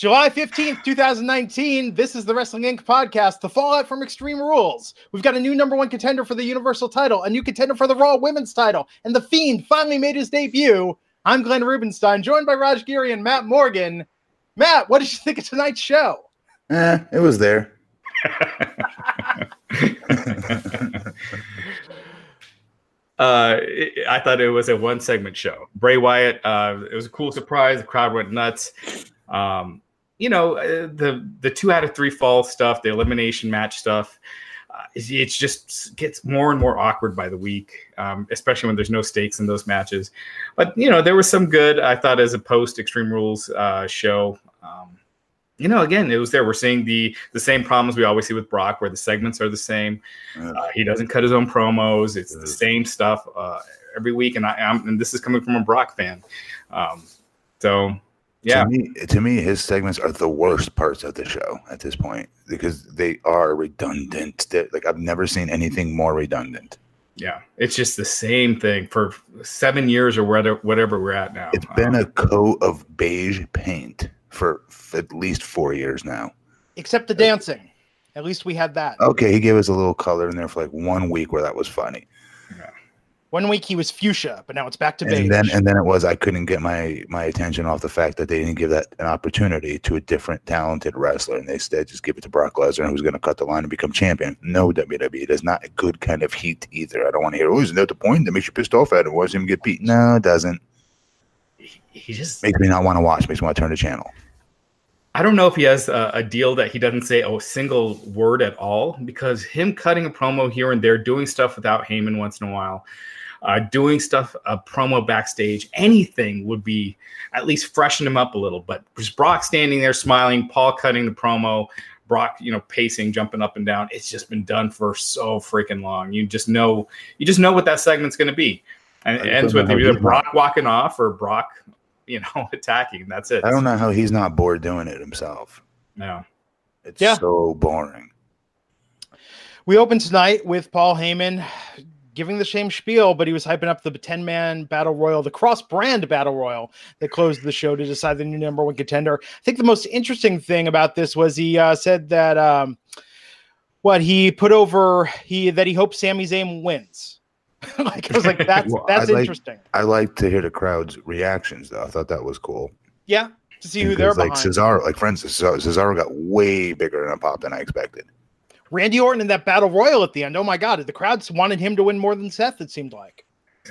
July 15th, 2019. This is the Wrestling Inc. podcast, the fallout from Extreme Rules. We've got a new number one contender for the Universal title, a new contender for the Raw Women's title, and The Fiend finally made his debut. I'm Glenn Rubenstein, joined by Raj Giri and Matt Morgan. Matt, what did you think of tonight's show? Eh, it was there. Uh, I thought it was a one segment show. Bray Wyatt, uh, it was a cool surprise. The crowd went nuts. Um, you know uh, the the two out of three fall stuff, the elimination match stuff. Uh, it just gets more and more awkward by the week, um, especially when there's no stakes in those matches. But you know, there was some good. I thought as a post Extreme Rules uh, show. Um, you know, again, it was there. We're seeing the the same problems we always see with Brock, where the segments are the same. Uh, he doesn't cut his own promos. It's the same stuff uh, every week, and I am, and this is coming from a Brock fan. Um, so yeah. To me, to me, his segments are the worst parts of the show at this point because they are redundant. They're, like I've never seen anything more redundant. Yeah, it's just the same thing for seven years or whatever, whatever we're at now. It's been um, a coat of beige paint for at least four years now. Except the dancing. At least we had that. Okay, he gave us a little color in there for like one week where that was funny. One week he was fuchsia, but now it's back to beige. And then and then it was I couldn't get my my attention off the fact that they didn't give that an opportunity to a different talented wrestler, and they instead just give it to Brock Lesnar, who's going to cut the line and become champion. No, WWE is not a good kind of heat either. I don't want to hear, oh, isn't that the point that makes you pissed off at it? Watch him get beat. No, it doesn't. He just makes me not want to watch. Makes me want to turn the channel. I don't know if he has a, a, deal that he doesn't say a single word at all because him cutting a promo here and there, doing stuff without Heyman once in a while, uh, doing stuff, a promo backstage, anything would be at least freshen him up a little. But just Brock standing there smiling, Paul cutting the promo, Brock, you know, pacing, jumping up and down. It's just been done for so freaking long. You just know, you just know what that segment's going to be. And it ends with either Brock walking off or Brock, you know, attacking. That's it. I don't know how he's not bored doing it himself. No. It's yeah. so boring. We open tonight with Paul Heyman giving the same spiel, but he was hyping up the 10 man battle royal, the cross brand battle royal that closed the show to decide the new number one contender. I think the most interesting thing about this was he uh, said that um, what he put over he that he hopes Sami Zayn wins. like I was like, that's well, that's I interesting. I like to hear the crowd's reactions though. I thought that was cool. Yeah, to see who they're like behind. Cesaro, like for instance, Cesaro got way bigger in a pop than I expected. Randy Orton in that battle royal at the end. Oh my god, the crowds wanted him to win more than Seth. It seemed like.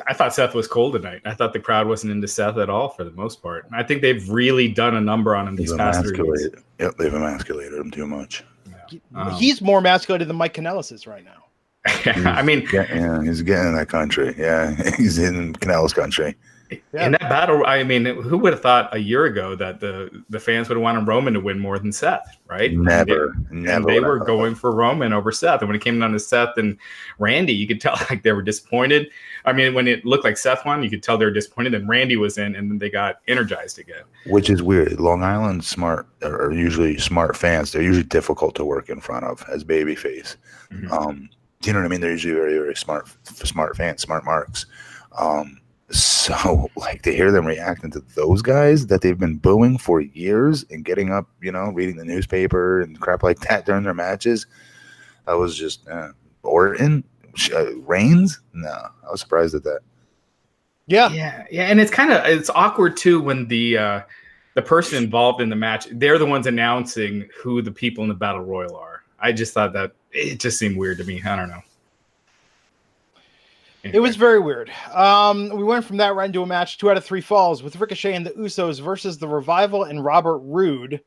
I thought Seth was cold tonight. I thought the crowd wasn't into Seth at all for the most part. I think they've really done a number on him these past three weeks. Yep, they've emasculated him too much. Yeah. Um, he's more emasculated than Mike Kanellis is right now. I mean, yeah, he's getting in that country. Yeah, he's in Kanellis country. Yeah. In that battle, I mean, who would have thought a year ago that the the fans would have wanted Roman to win more than Seth, right? Never, and they, never. And they were going for Roman over Seth, and when it came down to Seth and Randy, you could tell like they were disappointed. I mean, when it looked like Seth won, you could tell they were disappointed. Then Randy was in, and then they got energized again. Which is weird. Long Island smart are usually smart fans. They're usually difficult to work in front of as babyface. Mm-hmm. Um, you know what I mean? They're usually very, very smart, smart fans, smart marks. Um, so like to hear them reacting to those guys that they've been booing for years and getting up, you know, reading the newspaper and crap like that during their matches, I was just uh, Orton, uh, Reigns. No, I was surprised at that. Yeah, yeah, yeah, and it's kind of it's awkward too when the uh, the person involved in the match they're the ones announcing who the people in the battle royal are. I just thought that it just seemed weird to me. I don't know. It was very weird. Um, we went from that right into a match, two out of three falls, with Ricochet and the Usos versus the Revival and Robert Roode.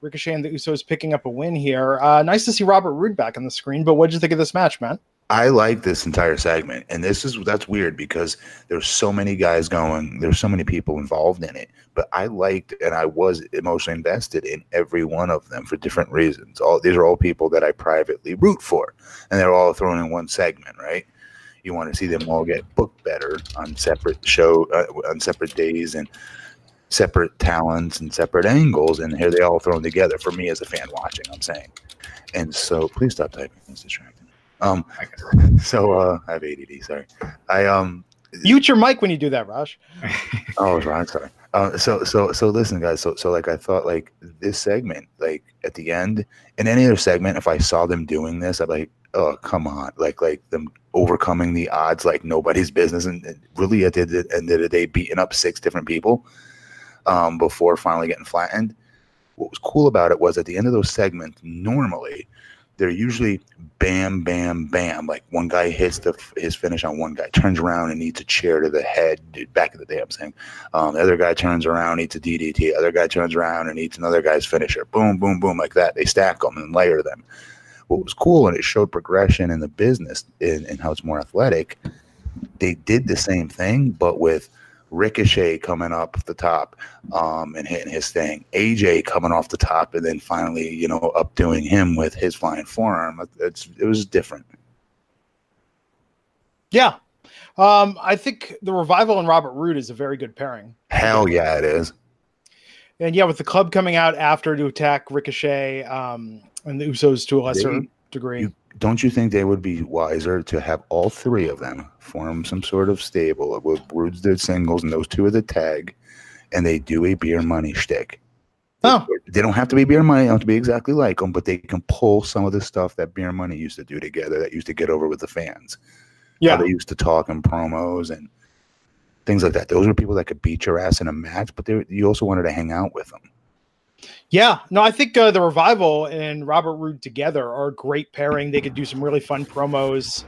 Ricochet and the Usos picking up a win here. Uh, nice to see Robert Roode back on the screen, but what did you think of this match, man? I like this entire segment, and this is that's weird because there's so many guys going, there's so many people involved in it. But I liked and I was emotionally invested in every one of them for different reasons. All these are all people that I privately root for, and they're all thrown in one segment, right? You want to see them all get booked better on separate show uh, on separate days and separate talents and separate angles and here they all thrown together for me as a fan watching i'm saying and so please stop typing it's distracting um so uh i have add sorry i um mute your mic when you do that Raj. oh right sorry Uh, so so so listen, guys. So so like I thought like this segment, like at the end, in any other segment, if I saw them doing this, I'd like, oh come on, like like them overcoming the odds like nobody's business, and really at the end of the day, beating up six different people um, before finally getting flattened. What was cool about it was at the end of those segments, normally they're usually bam, bam, bam. Like one guy hits the his finish on one guy, turns around and eats a chair to the head. Dude, back in the day, I'm saying. Um, the other guy turns around, eats a DDT. Other guy turns around and eats another guy's finisher. Boom, boom, boom, like that. They stack them and layer them. What was cool and it showed progression in the business and how it's more athletic. They did the same thing, but with Ricochet coming up the top um, and hitting his thing. AJ coming off the top and then finally, you know, updoing him with his flying forearm. It's it was different. Yeah. Um, I think the revival and Robert Roode is a very good pairing. Hell yeah, it is. And yeah, with the club coming out after to attack Ricochet um, and the Usos to a lesser they, degree. You, don't you think they would be wiser to have all three of them form some sort of stable with Roode's their singles and those two are the tag, and they do a beer money shtick? Oh. They don't have to be beer money, They don't have to be exactly like them, but they can pull some of the stuff that beer money used to do together that used to get over with the fans. Yeah. They used to talk in promos and things like that. Those were people that could beat your ass in a match, but they, you also wanted to hang out with them. Yeah, no, I think uh, the revival and Robert Roode together are a great pairing. They could do some really fun promos.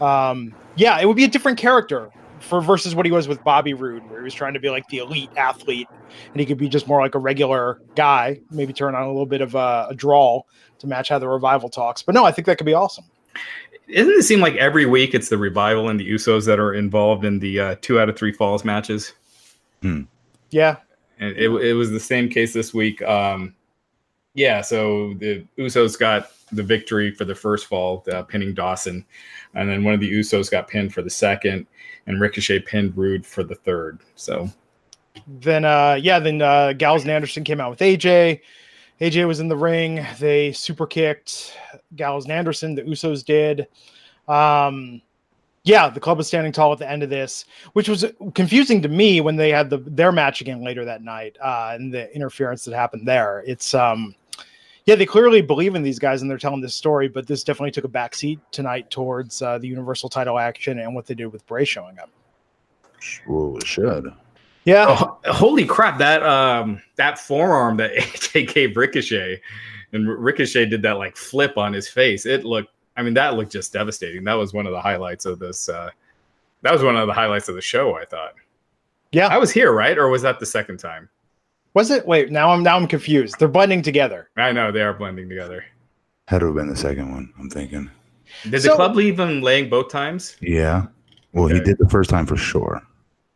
Um, yeah, it would be a different character for versus what he was with Bobby Roode, where he was trying to be like the elite athlete, and he could be just more like a regular guy, maybe turn on a little bit of a, a drawl to match how the revival talks. But no, I think that could be awesome. Doesn't it seem like every week it's the revival and the Usos that are involved in the uh, two out of three falls matches? Hmm. Yeah, and it, it was the same case this week. Um, yeah, so the Usos got the victory for the first fall, uh, pinning Dawson, and then one of the Usos got pinned for the second, and Ricochet pinned Roode for the third. So then, uh, yeah, then uh, Gallows and Anderson came out with AJ. AJ was in the ring. They super kicked Gallows and Anderson. The Usos did. Um, yeah, the club was standing tall at the end of this, which was confusing to me when they had the their match again later that night uh, and the interference that happened there. It's um, yeah, they clearly believe in these guys and they're telling this story, but this definitely took a backseat tonight towards uh, the Universal Title action and what they did with Bray showing up. Well, it should. Yeah. Oh, holy crap! That um, that forearm that AJ gave Ricochet, and Ricochet did that like flip on his face. It looked I mean, that looked just devastating. That was one of the highlights of this. Uh, that was one of the highlights of the show. I thought. Yeah, I was here, right? Or was that the second time? Was it? Wait, now I'm now I'm confused. They're blending together. I know they are blending together. Had to have been the second one. I'm thinking. Did so, the club leave him laying both times? Yeah. Well, okay. he did the first time for sure,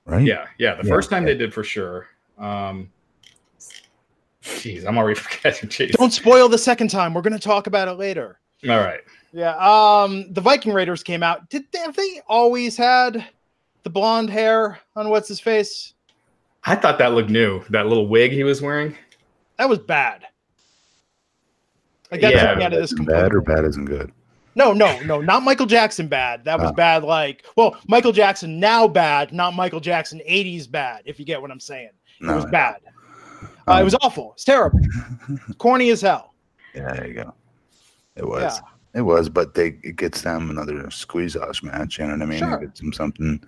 right? Yeah, yeah. The yeah, first time yeah. they did for sure. Um, Jeez, I'm already forgetting. Jeez. Don't spoil the second time. We're going to talk about it later. All right. Yeah. Um, the Viking Raiders came out. Did they, have they always had the blonde hair on what's his face? I thought that looked new. That little wig he was wearing. That was bad. Like that yeah, out of this bad or bad isn't good. No, no, no, not Michael Jackson bad. That was ah. bad. Like, well, Michael Jackson now bad, not Michael Jackson '80s bad. If you get what I'm saying, no, it was bad. Uh, um, it was awful. It's terrible. Corny as hell. Yeah, there you go. It was. Yeah. It was, but they it gets them another squeeze off match. You know what I mean? Sure. It gets them something,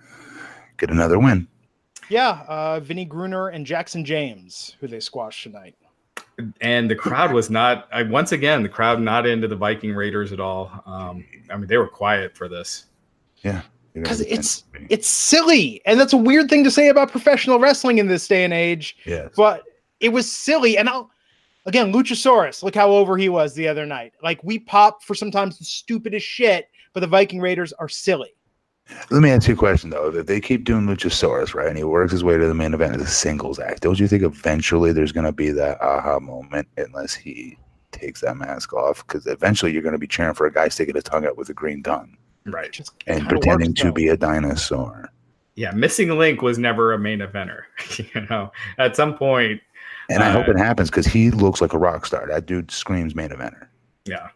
get another win. Yeah, uh, Vinnie Gruner and Jackson James, who they squashed tonight. And the crowd was not. I, once again, the crowd not into the Viking Raiders at all. Um, I mean, they were quiet for this. Yeah, because it's it's silly, and that's a weird thing to say about professional wrestling in this day and age. Yes. but it was silly, and I'll Again, Luchasaurus, look how over he was the other night. Like we pop for sometimes the stupidest shit, but the Viking Raiders are silly. Let me ask you a question though. If they keep doing Luchasaurus, right, and he works his way to the main event as a singles act, don't you think eventually there's going to be that aha moment unless he takes that mask off? Because eventually you're going to be cheering for a guy sticking his tongue out with a green tongue, right, and pretending works, to be a dinosaur. Yeah, missing link was never a main eventer. you know, at some point and uh, I hope it happens because he looks like a rock star. That dude screams main eventer. Yeah.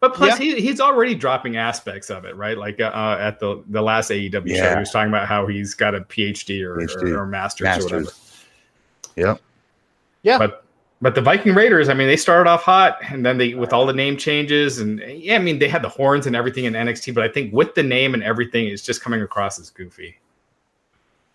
But plus, yeah. he, he's already dropping aspects of it, right? Like uh, at the the last AEW yeah. show, he was talking about how he's got a PhD or, PhD. or, or master's, master's, or whatever. Yep. Yeah. But but the Viking Raiders, I mean, they started off hot, and then they with all the name changes, and yeah, I mean, they had the horns and everything in NXT, but I think with the name and everything, it's just coming across as goofy.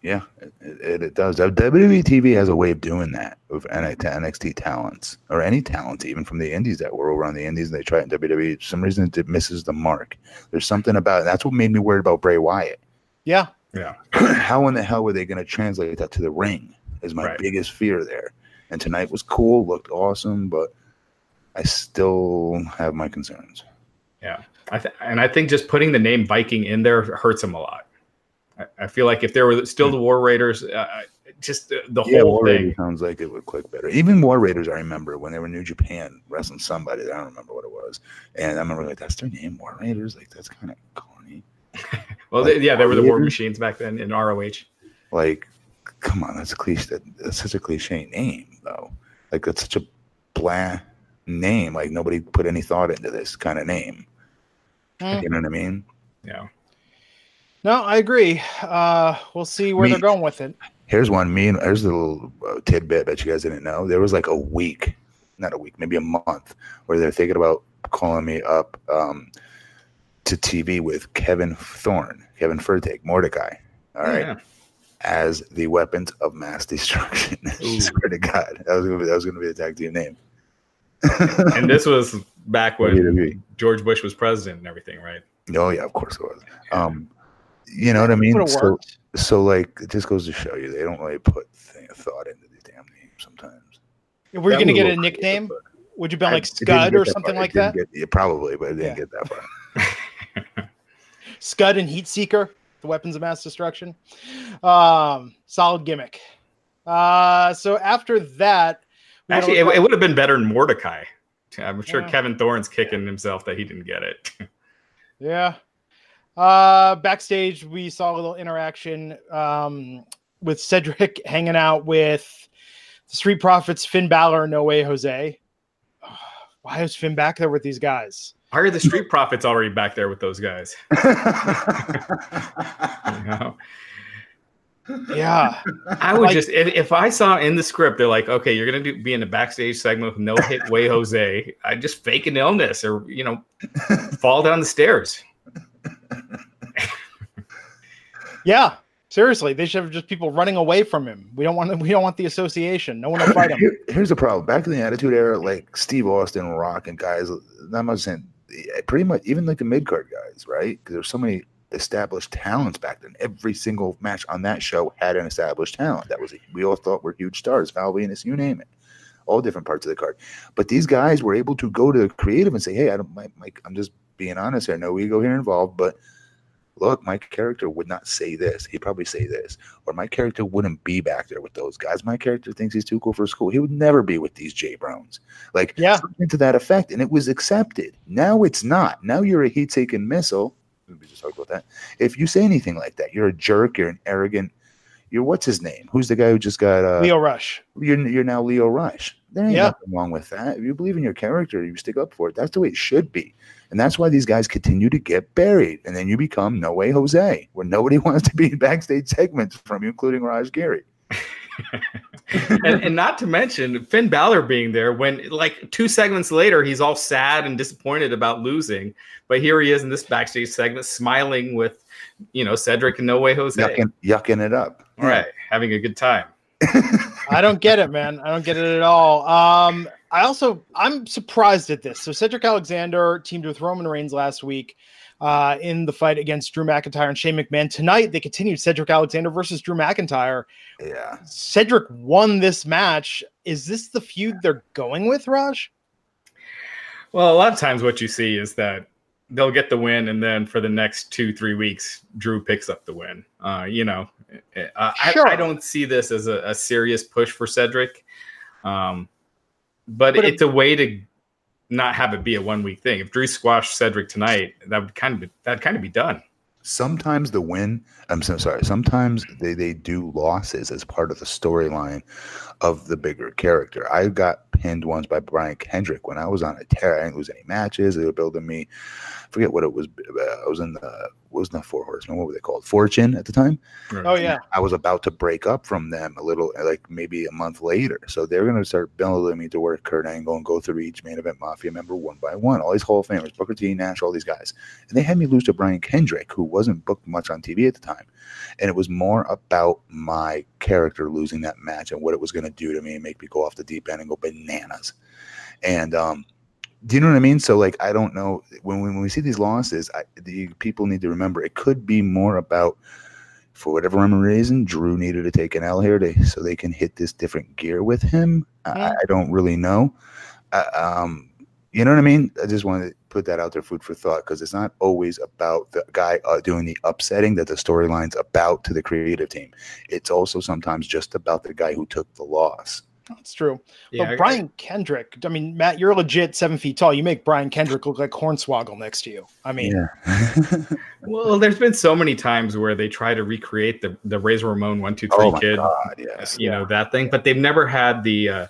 Yeah, it, it, it does. Uh, WWE TV has a way of doing that with NXT talents or any talents, even from the indies that were over on the indies. And they try it in WWE. For some reason, it misses the mark. There's something about it. That's what made me worried about Bray Wyatt. Yeah. Yeah. How in the hell were they going to translate that to the ring? Is my Right. biggest fear there. And tonight was cool, looked awesome, but I still have my concerns. Yeah, I th- and I think just putting the name Viking in there hurts them a lot. I, I feel like if there were still the War Raiders, uh, just the, the Yeah, whole War thing. Raiders sounds like it would click better. Even War Raiders, I remember when they were in New Japan wrestling somebody. I don't remember what it was, and I remember like that's their name, War Raiders. Like that's kind of corny. Well, like they, yeah, they were the War Machines back then in ROH. Like, come on, that's a cliche. That's such a cliche name, though. Like that's such a bland name. Like nobody put any thought into this kind of name. Mm. You know what I mean? Yeah, No, I agree. Uh, we'll see where Me- they're going with it. Here's one. Me and here's a little uh, tidbit that you guys didn't know. There was like a week, not a week, maybe a month, where they're thinking about calling me up um, to TV with Kevin Thorn, Kevin Fertig, Mordecai. All right, Yeah. as the weapons of mass destruction. Swear to God, that was gonna be, that was going to be the tag team name. and this was back when WWE. George Bush was president and everything, right? Oh yeah, of course it was. Um, you know what I mean? So, so like, it just goes to show you they don't really put th- thought into these damn names sometimes. Were you going to get a little creative, nickname? Would you been like it didn't Scud or something far. like that? get- yeah, probably, but it didn't Yeah. get that far. Scud and Heat Seeker, the weapons of mass destruction. Um, solid gimmick. Uh, so after that, Actually, gotta it, it would have been better than Mordecai. I'm sure Yeah. Kevin Thorn's kicking himself that he didn't get it. yeah. Uh, backstage, we saw a little interaction um, with Cedric hanging out with the Street Profits, Finn Balor, No Way Jose. Why is Finn back there with these guys? Why are the Street Profits already back there with those guys? You know? Yeah. I would Like- just if, if I saw in the script they're like, okay, you're gonna do, be in a backstage segment with no hit way Jose. I just fake an illness or you know fall down the stairs. Yeah. Seriously, they should have just people running away from him. We don't want we don't want the association. No one will fight him. Here- here's the problem. Back in the Attitude Era, like Steve Austin, Rock, and guys, not saying eh, pretty much even like the mid card guys, right? Because there's so many established talents back then. Every single match on that show had an established talent. That was we all thought were huge stars. Val Venis, you name it, all different parts of the card. But these guys were able to go to the creative and say, "Hey, I don't, my, I'm just being honest here. No ego here involved, but." Look, my character would not say this. He'd probably say this. Or my character wouldn't be back there with those guys. My character thinks he's too cool for school. He would never be with these jabronis. Like Yeah. something to that effect. And it was accepted. Now it's not. Now you're a heat seeking missile. We just talked about that. If you say anything like that, you're a jerk, you're an arrogant, you're what's his name? Who's the guy who just got uh Lio Rush. you're you're now Lio Rush. There ain't Yeah. nothing wrong with that. If you believe in your character, you stick up for it. That's the way it should be. And that's why these guys continue to get buried. And then you become No Way Jose, where nobody wants to be in backstage segments from you, including Raj Giri. and, and not to mention Finn Balor being there when like two segments later he's all sad and disappointed about losing, but here he is in this backstage segment smiling with you know Cedric and No Way Jose. Yucking, yucking it up. All right, having a good time. I don't get it, man. I don't get it at all. Um, I also I'm surprised at this. So Cedric Alexander teamed with Roman Reigns last week uh, in the fight against Drew McIntyre and Shane McMahon. Tonight they continued Cedric Alexander versus Drew McIntyre. Yeah. Cedric won this match. Is this the feud they're going with, Raj? Well, a lot of times what you see is that they'll get the win, and then for the next two, three weeks, Drew picks up the win. Uh, you know, uh, Sure. I, I don't see this as a, a serious push for Cedric, um, but, But it- it's a way to not have it be a one week thing. If Drew squashed Cedric tonight, that would kind of be, that'd kind of be done. Sometimes the win, I'm so sorry. Sometimes they, they do losses as part of the storyline of the bigger character. I got pinned once by Brian Kendrick when I was on a tear. I didn't lose any matches. They were building me. I forget what it was. Uh, I was in the was not Four Horsemen. What were they called? Fortune at the time. Oh yeah. I was about to break up from them a little, like maybe a month later. So they're going to start building me to work Kurt Angle and go through each main event Mafia member one by one. All these Hall of Famers, Booker T, Nash, all these guys, and they had me lose to Brian Kendrick, who wasn't booked much on TV at the time, and it was more about my character losing that match and what it was going to do to me and make me go off the deep end and go bananas. And um, do you know what I mean? So like, I don't know when when we see these losses, I, the people need to remember it could be more about for whatever reason, Drew needed to take an L here to so they can hit this different gear with him. I, Yeah. I don't really know. Uh, um, you know what I mean? I just wanted to put that out there, food for thought, because it's not always about the guy uh, doing the upsetting that the storyline's about to the creative team. It's also sometimes just about the guy who took the loss. That's true. Yeah, but Brian Kendrick, I mean, Matt, you're legit seven feet tall. You make Brian Kendrick look like Hornswoggle next to you. I mean, Yeah. Well, there's been so many times where they try to recreate the the Razor Ramon one two three oh my kid, God, yes. you know that thing, but they've never had the uh,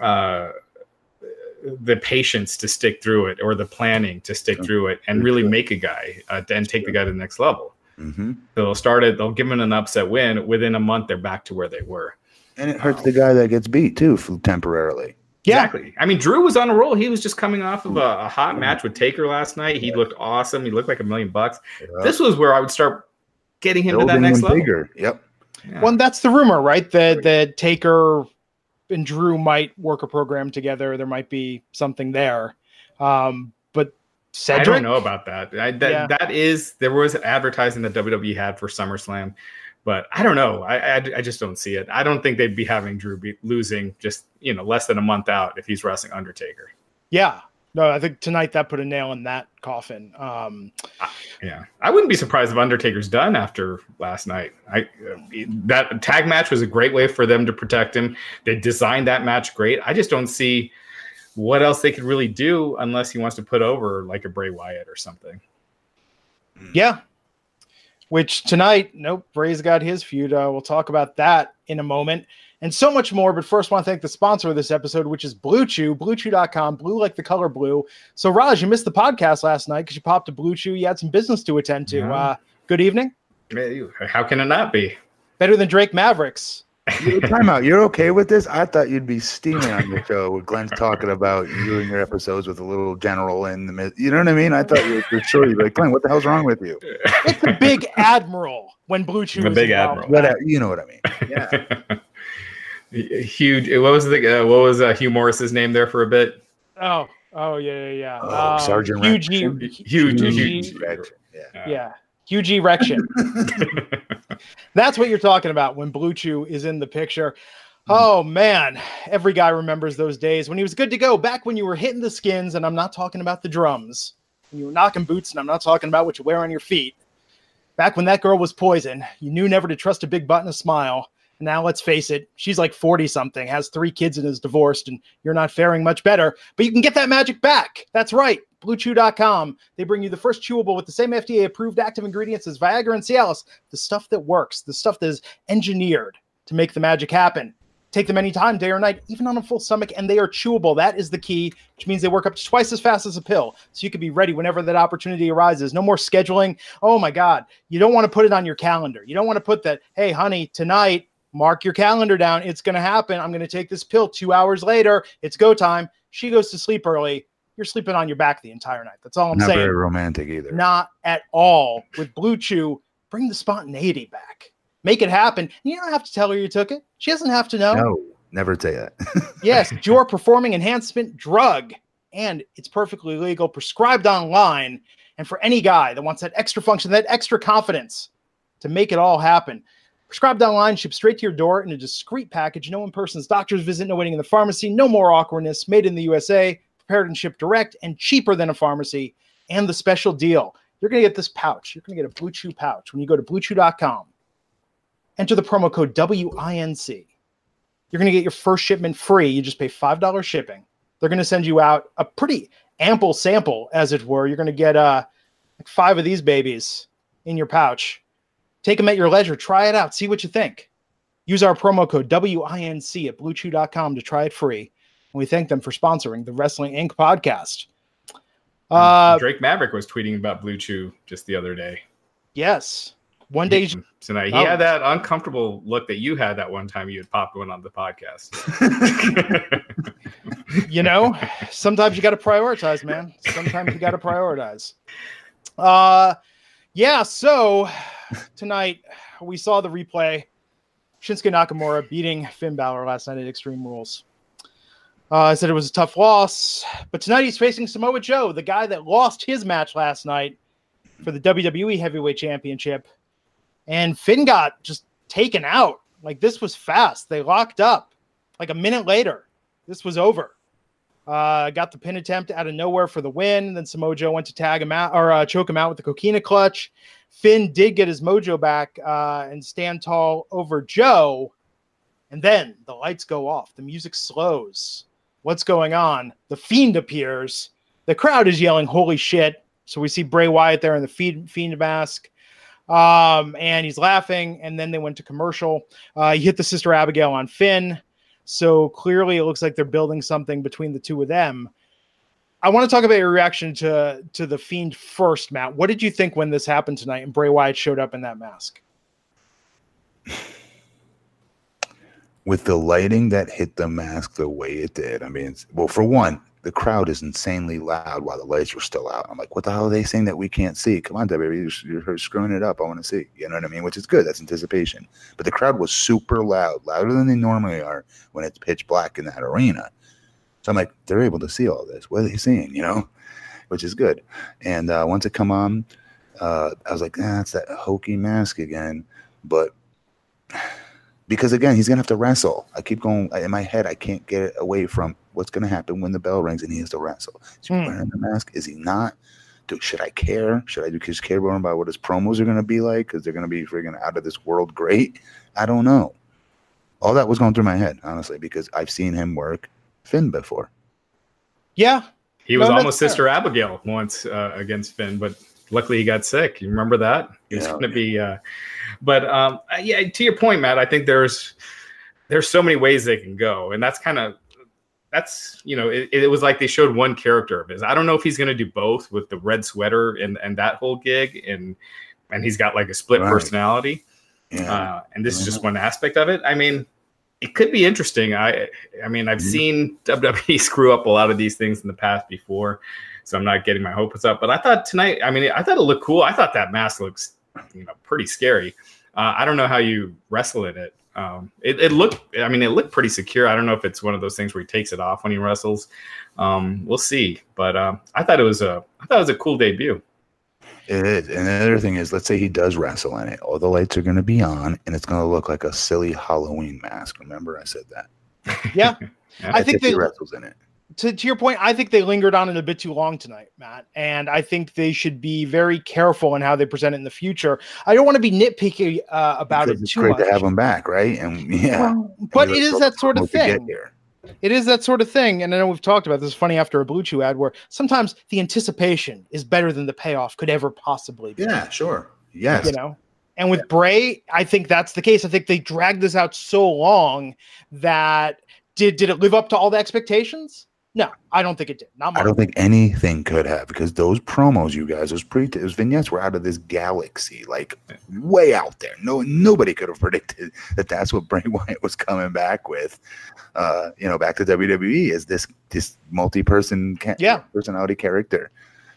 uh, the patience to stick through it or the planning to stick True. through it and really true. make a guy uh, and take the guy to the next level. hmm So they'll start it. They'll give him an upset win. Within a month, they're back to where they were. And it hurts the guy that gets beat too for temporarily. yeah, Exactly. I mean, Drew was on a roll. He was just coming off of a, a hot match with Taker last night. He looked awesome. He looked like a million bucks. This was where I would start getting him to that next him level. bigger. Yep. Yeah. Well, that's the rumor, right? That that Taker and Drew might work a program together. There might be something there. Um, but I don't know about that. I, that Yeah. that is there was advertising that WWE had for SummerSlam, but I don't know. I, I I just don't see it. I don't think they'd be having Drew be losing just you know less than a month out if he's wrestling Undertaker. yeah, no, I think tonight that put a nail in that coffin. Um, Yeah, I wouldn't be surprised if Undertaker's done after last night. I uh, that tag match was a great way for them to protect him. They designed that match great. I just don't see what else they could really do unless he wants to put over like a Bray Wyatt or something. yeah, which tonight, nope, Bray's got his feud. Uh, we'll talk about that in a moment and so much more. But first, I want to thank the sponsor of this episode, which is Blue Chew, bluechew.com, blue like the color blue. So, Raj, you missed the podcast last night because you popped to Blue Chew. You had some business to attend to. Yeah. Uh, good evening. How can it not be? Better than Drake Mavericks. You- Time out. You're okay with this? I thought you'd be steaming on your show with Glenn's talking about you and your episodes with a little general in the mid. You know what I mean? I thought you were sure you'd be like, Glenn, what the hell's wrong with you? It's the big admiral when Blue Chew The is big involved. admiral. But, you know what I mean? Yeah. Huge. What was the uh, what was uh, Hugh Morris's name there for a bit? Oh, oh yeah, yeah, yeah. Oh, Um, Sergeant Hugh Rection. G- Huge, Hugh huge. Yeah. Yeah, Hugh G. Rection. That's what you're talking about when Blue Chew is in the picture. Hmm. Oh man, every guy remembers those days when he was good to go. Back when you were hitting the skins, and I'm not talking about the drums. When you were knocking boots, and I'm not talking about what you wear on your feet. Back when that girl was poison, you knew never to trust a big butt and a smile. And now let's face it, she's like 40 something, has three kids and is divorced, and you're not faring much better. But you can get that magic back. That's right. BlueChew.com. They bring you the first chewable with the same FDA approved active ingredients as Viagra and Cialis, the stuff that works, the stuff that is engineered to make the magic happen. Take them anytime, day or night, even on a full stomach, and they are chewable. That is the key, which means they work up to twice as fast as a pill. So you can be ready whenever that opportunity arises. No more scheduling. Oh my God. You don't want to put it on your calendar. You don't want to put that, hey, honey, tonight, mark your calendar down. It's going to happen. I'm going to take this pill two hours later. It's go time. She goes to sleep early. You're sleeping on your back the entire night. That's all I'm Not saying. very romantic either. Not at all. With Blue Chew, bring the spontaneity back. Make it happen. You don't have to tell her you took it. She doesn't have to know. No, never say that. Yes, it's your performing enhancement drug, and it's perfectly legal, prescribed online. And for any guy that wants that extra function, that extra confidence to make it all happen, prescribed online, shipped straight to your door in a discreet package. No in person's doctor's visit, no waiting in the pharmacy, no more awkwardness. Made in the USA, prepared and shipped direct, and cheaper than a pharmacy. And the special deal you're going to get this pouch. You're going to get a Blue Chew pouch when you go to bluechew.com. Enter the promo code WINC you're going to get your first shipment free. You just pay $5 shipping. They're going to send you out a pretty ample sample, as it were. You're going to get uh, like five of these babies in your pouch. Take them at your leisure. Try it out. See what you think. Use our promo code WINC at bluechew.com to try it free. We thank them for sponsoring the Wrestling Inc. podcast. Uh, Drake Maverick was tweeting about Blue Chew just the other day. Yes. One day tonight, he oh. had that uncomfortable look that you had that one time you had popped one on the podcast. you know, sometimes you got to prioritize, man. Sometimes you got to prioritize. Uh, yeah. So tonight we saw the replay. Shinsuke Nakamura beating Finn Balor last night at Extreme Rules. Uh, I said it was a tough loss, but tonight he's facing Samoa Joe, the guy that lost his match last night for the WWE Heavyweight Championship and Finn got just taken out. Like this was fast. They locked up. Like a minute later, this was over. Uh, got the pin attempt out of nowhere for the win. Then Samoa Joe went to tag him out or uh, choke him out with the coquina clutch. Finn did get his mojo back uh, and stand tall over Joe. And then the lights go off. The music slows. What's going on? The Fiend appears. The crowd is yelling, Holy shit. So we see Bray Wyatt there in the Fiend mask. Um, and he's laughing. And then they went to commercial. Uh, he hit the sister Abigail on Finn. So clearly, it looks like they're building something between the two of them. I want to talk about your reaction to to the Fiend first, Matt. What did you think when this happened tonight and Bray Wyatt showed up in that mask? With the lighting that hit the mask the way it did, I mean, well, for one, the crowd is insanely loud while the lights were still out. I'm like, what the hell are they saying that we can't see? Come on, WWE, you're, you're screwing it up. I want to see. You know what I mean? Which is good. That's anticipation. But the crowd was super loud, louder than they normally are when it's pitch black in that arena. So I'm like, they're able to see all this. What are they seeing? You know, which is good. And uh, once it come on, uh, I was like, ah, it's that hokey mask again. But because again, he's gonna have to wrestle. I keep going in my head. I can't get away from what's gonna happen when the bell rings and he has to wrestle. Is he mm. wearing the mask? Is he not? Do, should I care? Should I do just care more about what his promos are gonna be like? Because they're gonna be freaking out of this world great. I don't know. All that was going through my head, honestly, because I've seen him work Finn before. Yeah, he was no, almost Sister Abigail once uh, against Finn, but luckily he got sick. You remember that? He was going to be. Uh, but um, uh, yeah, to your point, Matt, I think there's there's so many ways they can go, and that's kind of that's you know it, it, was like they showed one character of his. I don't know if he's going to do both with the red sweater and and that whole gig, and and he's got like a split right. personality. Yeah. Uh, and this is just one aspect of it. I mean, it could be interesting. I I mean, I've mm-hmm. seen WWE screw up a lot of these things in the past before, so I'm not getting my hopes up. But I thought tonight, I mean, I thought it looked cool. I thought that mask looks you know pretty scary. Uh, I don't know how you wrestle in it. Um, it. It looked, I mean, it looked pretty secure. I don't know if it's one of those things where he takes it off when he wrestles. Um, we'll see. But um, I thought it was a, I thought it was a cool debut. It is. And the other thing is, let's say he does wrestle in it. All the lights are going to be on, and it's going to look like a silly Halloween mask. Remember, I said that. Yeah, I think they, he wrestles in it to, to your point, I think they lingered on it a bit too long tonight, Matt. And I think they should be very careful in how they present it in the future. I don't want to be nitpicky uh, about because it it's too great much. to have them back, right? And yeah, well, but it is that sort of thing. It is that sort of thing. And I know we've talked about this funny after a Blue Chew ad where sometimes the anticipation is better than the payoff could ever possibly be. Yeah, sure. Yes. You know? And with Bray, I think that's the case. I think they dragged this out so long that did did it live up to all the expectations? No, I don't think it did. Not I don't think anything could have because those promos, you guys, those pre those vignettes were out of this galaxy, like way out there. No, nobody could have predicted that that's what Bray Wyatt was coming back with. Uh, you know, back to WWE is this this multi person ca- yeah. personality character,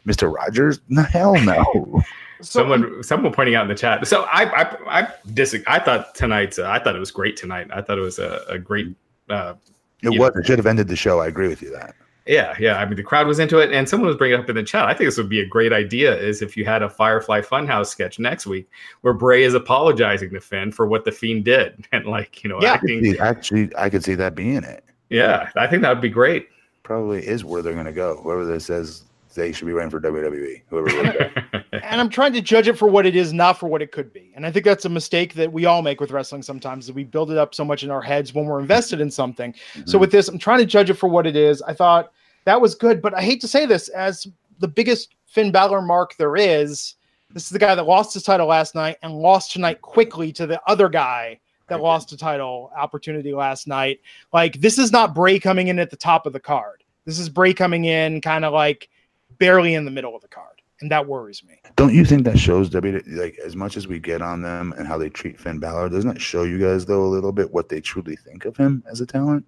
Mister Rogers. No, hell no. someone someone pointing out in the chat. So I I I disagree. I thought tonight's uh, I thought it was great tonight. I thought it was a, a great uh, it was. Know. It should have ended the show. I agree with you that. Yeah, yeah. I mean, the crowd was into it, and someone was bringing up in the chat. I think this would be a great idea. Is if you had a Firefly Funhouse sketch next week where Bray is apologizing to Finn for what the Fiend did, and like you know, yeah, acting. I see, actually, I could see that being it. Yeah, I think that would be great. Probably is where they're going to go. Whoever this says they should be running for WWE. Whoever. and I'm trying to judge it for what it is, not for what it could be. And I think that's a mistake that we all make with wrestling sometimes. That we build it up so much in our heads when we're invested in something. Mm-hmm. So with this, I'm trying to judge it for what it is. I thought that was good, but I hate to say this as the biggest Finn Balor mark there is. This is the guy that lost his title last night and lost tonight quickly to the other guy that lost a title opportunity last night. Like this is not Bray coming in at the top of the card. This is Bray coming in kind of like barely in the middle of the card, and that worries me. Don't you think that shows W like as much as we get on them and how they treat Finn Balor? Doesn't that show you guys though a little bit what they truly think of him as a talent?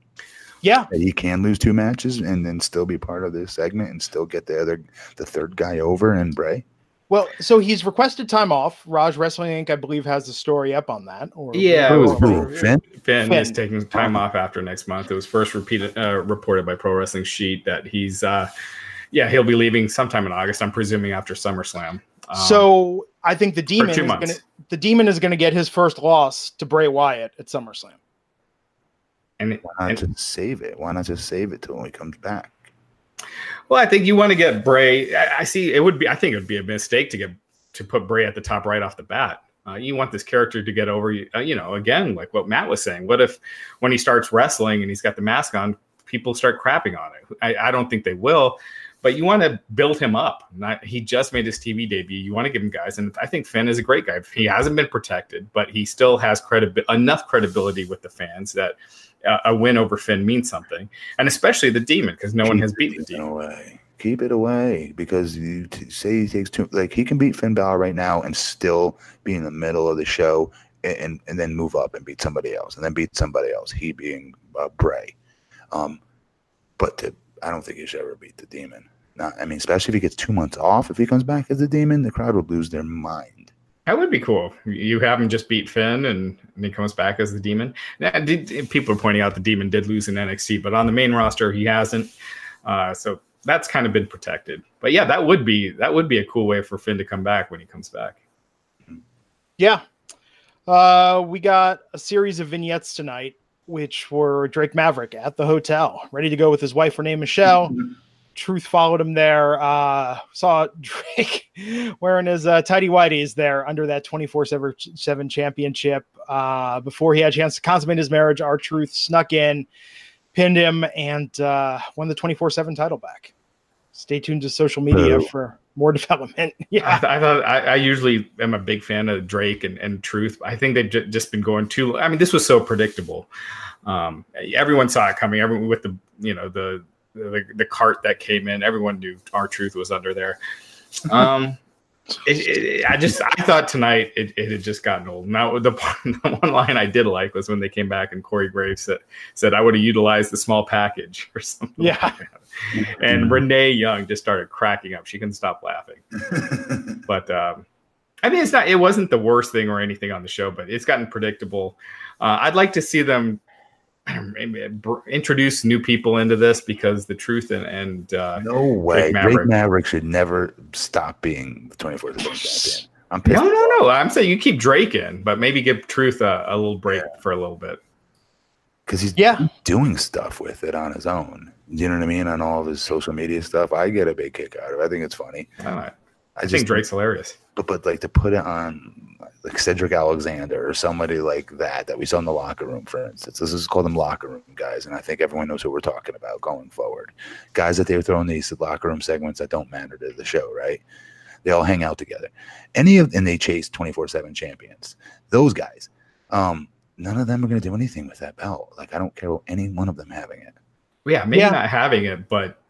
Yeah, That he can lose two matches and then still be part of this segment and still get the other the third guy over and Bray. Well, so he's requested time off. Raj Wrestling Inc. I believe has the story up on that. Or Yeah, Who, well, who, Finn? Finn, Finn. is taking time off after next month. It was first repeated uh, reported by Pro Wrestling Sheet that he's, uh, yeah, he'll be leaving sometime in August. I'm presuming after SummerSlam. Um, so I think the demon is two gonna, the demon is going to get his first loss to Bray Wyatt at SummerSlam. and, Why not and just save it? Why not just save it till when he comes back? well, I think you want to get Bray. I, I see. It would be. I think it would be a mistake to get to put Bray at the top right off the bat. Uh, you want this character to get over. Uh, you know, again, like what Matt was saying. What if when he starts wrestling and he's got the mask on, people start crapping on it? I, I don't think they will. But you want to build him up. Not, he just made his TV debut. You want to give him guys, and I think Finn is a great guy. He hasn't been protected, but he still has credibi- enough credibility with the fans that uh, a win over Finn means something, and especially the Demon because no one has beaten the demon away. Keep it away because you t- say he takes two. Like he can beat Finn Balor right now and still be in the middle of the show and and, and then move up and beat somebody else and then beat somebody else. He being uh, Bray. Um, but to, I don't think he should ever beat the Demon. Not, I mean, especially if he gets two months off. If he comes back as the Demon, the crowd would lose their mind. That would be cool. You have him just beat Finn, and, and he comes back as the Demon. Now, did, people are pointing out the Demon did lose in NXT, but on the main roster he hasn't. Uh, so that's kind of been protected. But yeah, that would be that would be a cool way for Finn to come back when he comes back. Yeah. Uh, we got a series of vignettes tonight, which were Drake Maverick at the hotel, ready to go with his wife, Renee Michelle. Truth followed him there. Uh, saw Drake wearing his uh, tidy whities there under that 24 7 championship. Uh, before he had a chance to consummate his marriage, our Truth snuck in, pinned him, and uh, won the 24 7 title back. Stay tuned to social media Boo. for more development. I, Yeah. th- I thought I, I usually am a big fan of Drake and, and Truth. I think they've ju- just been going too. I mean, this was so predictable. Um, everyone saw it coming. Everyone with the you know the the, the cart that came in. Everyone knew our Truth was under there. Um, it, it, I just I thought tonight it, it had just gotten old. Now the, the one line I did like was when they came back and Corey Graves said said I would have utilized the small package or something. Yeah. like that. And Renee Young just started cracking up. She couldn't stop laughing but um, I mean, it's not. It wasn't the worst thing or anything on the show, but it's gotten predictable. Uh, I'd like to see them introduce new people into this because the truth and and uh, no way. Drake Drake Maverick. Maverick. should never stop being the 24th champion. I'm pissed. no, no, no. I'm saying you keep Drake in, but maybe give Truth a, a little break for a little bit. because he's Yeah. doing stuff with it on his own. Do you know what I mean? On all of his social media stuff, I get a big kick out of. it. I think it's funny. I, don't know. I, I just think Drake's hilarious. but, but like to put it on like Cedric Alexander or somebody like that that we saw in the locker room, for instance. This is called them locker room guys, and I think everyone knows who we're talking about going forward. Guys that they were throwing these locker room segments that don't matter to the show, right? They all hang out together. Any of and they chase twenty four seven champions. Those guys, um, none of them are going to do anything with that belt. Like I don't care about any one of them having it. Yeah, maybe Yeah. not having it, but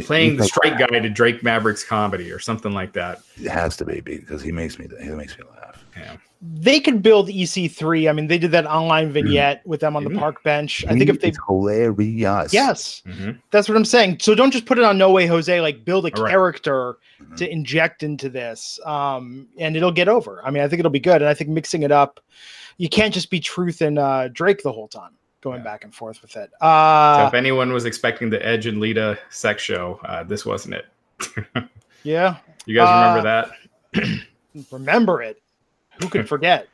playing the straight guy to Drake Maverick's comedy or something like that. It has to be because he makes me he makes me laugh. Yeah. they could build EC3. I mean, they did that online vignette with them on the Mhm. park bench. I think if they, hilarious. yes, Mhm. that's what I'm saying. So don't just put it on No Way Jose. Like build a All right. character Mhm. to inject into this, um, and it'll get over. I mean, I think it'll be good. And I think mixing it up, you can't just be Truth and uh, Drake the whole time, going Yeah. back and forth with it. So Uh, if anyone was expecting the Edge and Lita sex show, uh, this wasn't it. yeah, You guys Uh, remember that? remember it. Who could forget?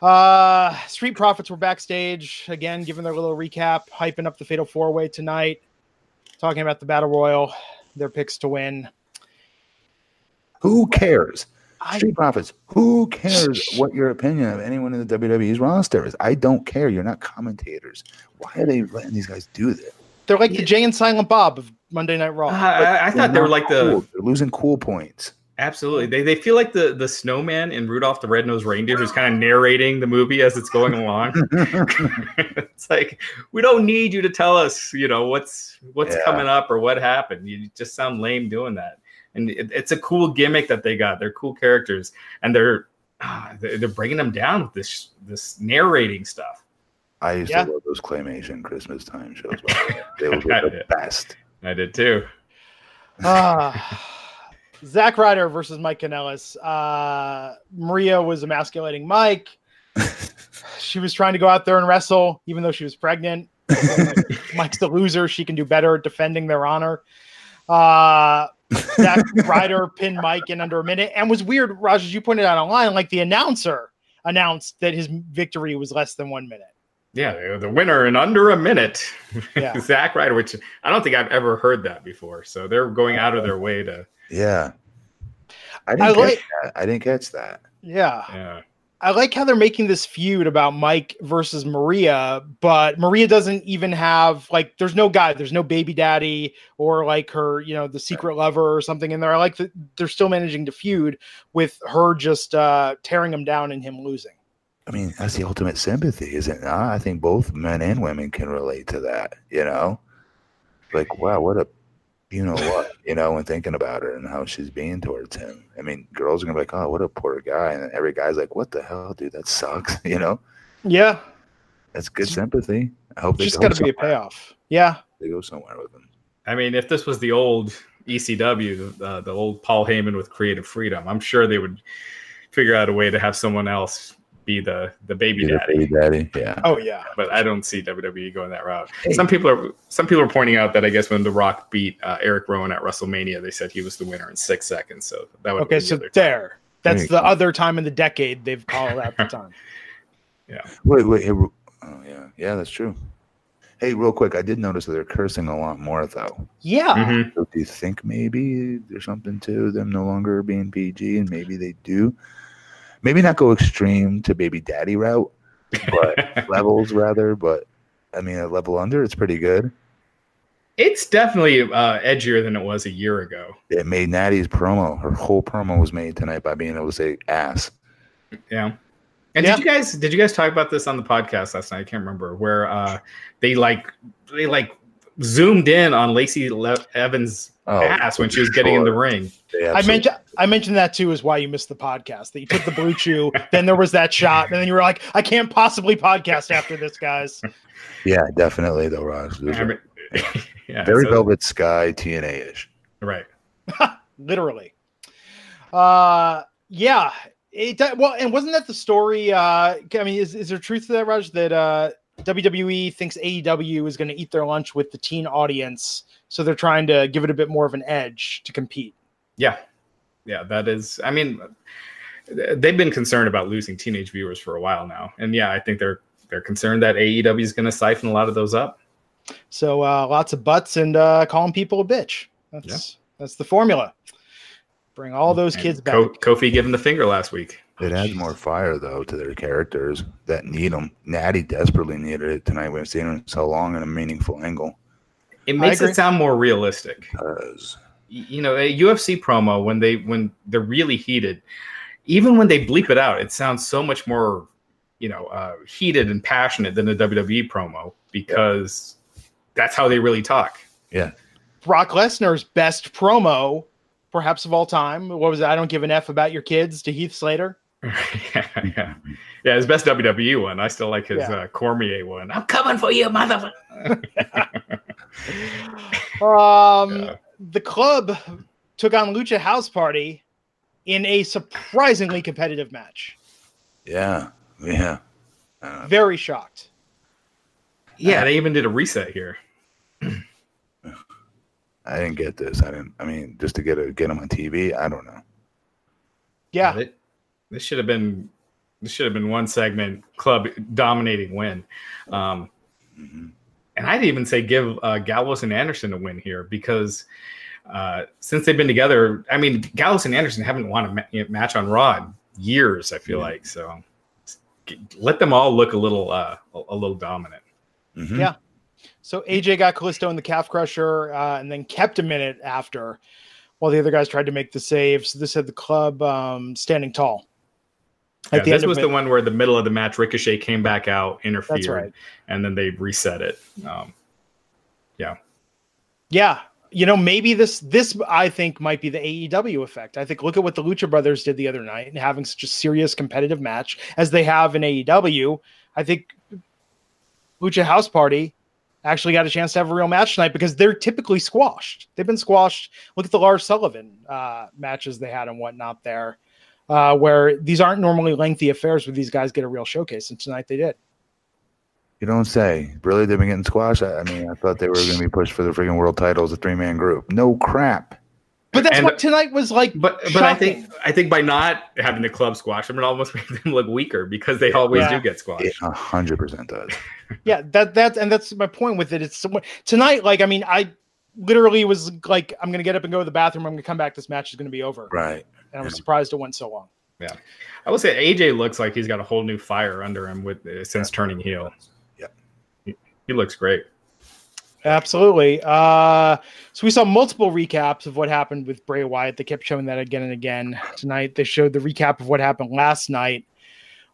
Uh, Street Profits were backstage again, giving their little recap, hyping up the Fatal Four Way tonight, talking about the Battle Royal, their picks to win. Who cares? I, Street Profits. Who cares what your opinion of anyone in the WWE's roster is? I don't care. You're not commentators. Why are they letting these guys do this? they're like the Jay and Silent Bob of Monday Night Raw. Uh, I, I thought they were not like cool. the They're losing cool points. Absolutely. They, they feel like the, the snowman in Rudolph the Red-Nosed Reindeer who's kind of narrating the movie as it's going along. it's like, we don't need you to tell us, you know, what's what's Yeah. coming up or what happened. You just sound lame doing that. And it, it's a cool gimmick that they got. They're cool characters and they're ah, they're they're bringing them down with this this narrating stuff. I used Yeah. to love those claymation Christmas time shows. by the way. They were the did. best. I did too. Ah, Zack Ryder versus Mike Kanellis. Uh, Maria was emasculating Mike. She was trying to go out there and wrestle, even though she was pregnant. Mike's the loser. She can do better at defending their honor. Uh, Zack Ryder pinned Mike in under a minute and was weird, Raj, as you pointed out online. Like the announcer announced that his victory was less than one minute. Yeah, the- the winner in under a minute. Yeah. Zack Ryder, which I don't think I've ever heard that before. So they're going out of their way to Yeah. I didn't I catch that. I didn't catch that. Yeah. yeah. I like how they're making this feud about Mike versus Maria, but Maria doesn't even have like there's no guy, there's no baby daddy or like her, you know, the secret lover or something in there. I like that they're still managing to feud with her just uh tearing him down and him losing. I mean, that's the ultimate sympathy, isn't it? not? I think both men and women can relate to that, you know? Like, wow, what a, you know what, you know, when thinking about her and how she's being towards him. I mean, girls are going to be like, oh, what a poor guy. And every guy's like, what the hell, dude, that sucks, you know? Yeah, That's good sympathy. I hope they just go got to be a payoff. Yeah, They go somewhere with him. I mean, if this was the old ECW, the, the old Paul Heyman with creative freedom, I'm sure they would figure out a way to have someone else be the the baby Be the daddy. baby daddy. Yeah. oh yeah, But I don't see WWE going that route. Hey. Some people are some people are pointing out that I guess when The Rock beat uh, Erick Rowan at WrestleMania, they said he was the winner in six seconds. So that would okay. be So the other time. there, that's you the go. other time in the decade they've called out the time. Yeah. Wait, wait. Hey, oh, yeah. Yeah, that's true. Hey, real quick, I did notice that they're cursing a lot more, though. Yeah, Mhm. So do you think maybe there's something to them no longer being PG, and maybe they do? Maybe not go extreme to baby daddy route, but levels rather. But I mean, a level under, it's pretty good. it's definitely uh, edgier than it was a year ago. It made Natty's promo. Her whole promo was made tonight by being able to say ass. Yeah. And Yeah. did you guys did you guys talk about this on the podcast last night? I can't remember where uh, they like they like zoomed in on Lacey Le- Evans' Oh, ass when she was getting in the ring. They I mentioned I mentioned that too is why you missed the podcast. That you took the blue chew, then there was that shot, and then you were like, I can't possibly podcast after this, guys. Yeah, definitely though, Ross. Those I are mean- yeah, very so- Velvet Sky TNA ish. right. Literally. Uh yeah. It well, and wasn't that the story? Uh I mean, is, is there truth to that, Raj? That uh WWE thinks AEW is going to eat their lunch with the teen audience, so they're trying to give it a bit more of an edge to compete. Yeah. Yeah, that is I mean they've been concerned about losing teenage viewers for a while now. And yeah, I think they're they're concerned that AEW is going to siphon a lot of those up. So uh, lots of butts and uh, calling people a bitch. That's that's the formula. Bring all those And kids back. Ko- Kofi giving the finger last week. It adds more fire though to their characters that need them. Natty desperately needed it tonight. We've seen him so long in a meaningful angle. It makes it sound more realistic. Because you know a UFC promo when they when they're really heated, even when they bleep it out, it sounds so much more you know uh, heated and passionate than a WWE promo because that's how they really talk. yeah, Brock Lesnar's best promo, perhaps of all time. What was it? I don't give an F about your kids to Heath Slater. yeah, yeah, yeah. His best WWE one. I still like his Yeah. uh, Cormier one. I'm coming for you, mother. Um, Yeah. The club took on Lucha House Party in a surprisingly competitive match. yeah, yeah. Uh, Very shocked. yeah, they even did a reset here. I didn't get this. I didn't. I mean, just to get a get him on TV. I don't know. Yeah. It- this should have been this should have been one segment club dominating win. Um, Mhm. and I'd even say give uh, Gallows and Anderson a win here because uh, since they've been together, I mean Gallows and Anderson haven't won a ma- match on Raw in years. I feel Yeah. like so. Let them all look a little uh, a, a little dominant. Mhm. Yeah. So AJ got Kalisto in the calf crusher uh, and then kept a minute after. while the other guys tried to make the save. So this had the club um, standing tall. Yeah, this was the one where the middle of the match, Ricochet came back out, interfered, right. and then they reset it. Um, yeah, yeah. You know, maybe this this I think might be the AEW effect. I think look at what the Lucha Brothers did the other night and having such a serious competitive match as they have in AEW. I think Lucha House Party actually got a chance to have a real match tonight because they're typically squashed. They've been squashed. Look at the Lars Sullivan uh, matches they had and whatnot there uh, where these aren't normally lengthy affairs where these guys get a real showcase, and tonight they did. You don't say. Really, they've been getting squashed. I, I mean, I thought they were going to be pushed for the freaking world title as a three man group. No crap. But that's and, what tonight was like. But but I think I think by not having the club squash them, it almost makes them look weaker because they always yeah. do get squashed. A hundred percent does. yeah, that that and that's my point with it. It's tonight. Like I mean, I literally was like, I'm going to get up and go to the bathroom. I'm going to come back. This match is going to be over. Right and I was surprised it went so long. Yeah, I will say AJ looks like he's got a whole new fire under him with uh, since turning heel. Yeah, he, he looks great. Absolutely. Uh, so we saw multiple recaps of what happened with Bray Wyatt. They kept showing that again and again tonight. They showed the recap of what happened last night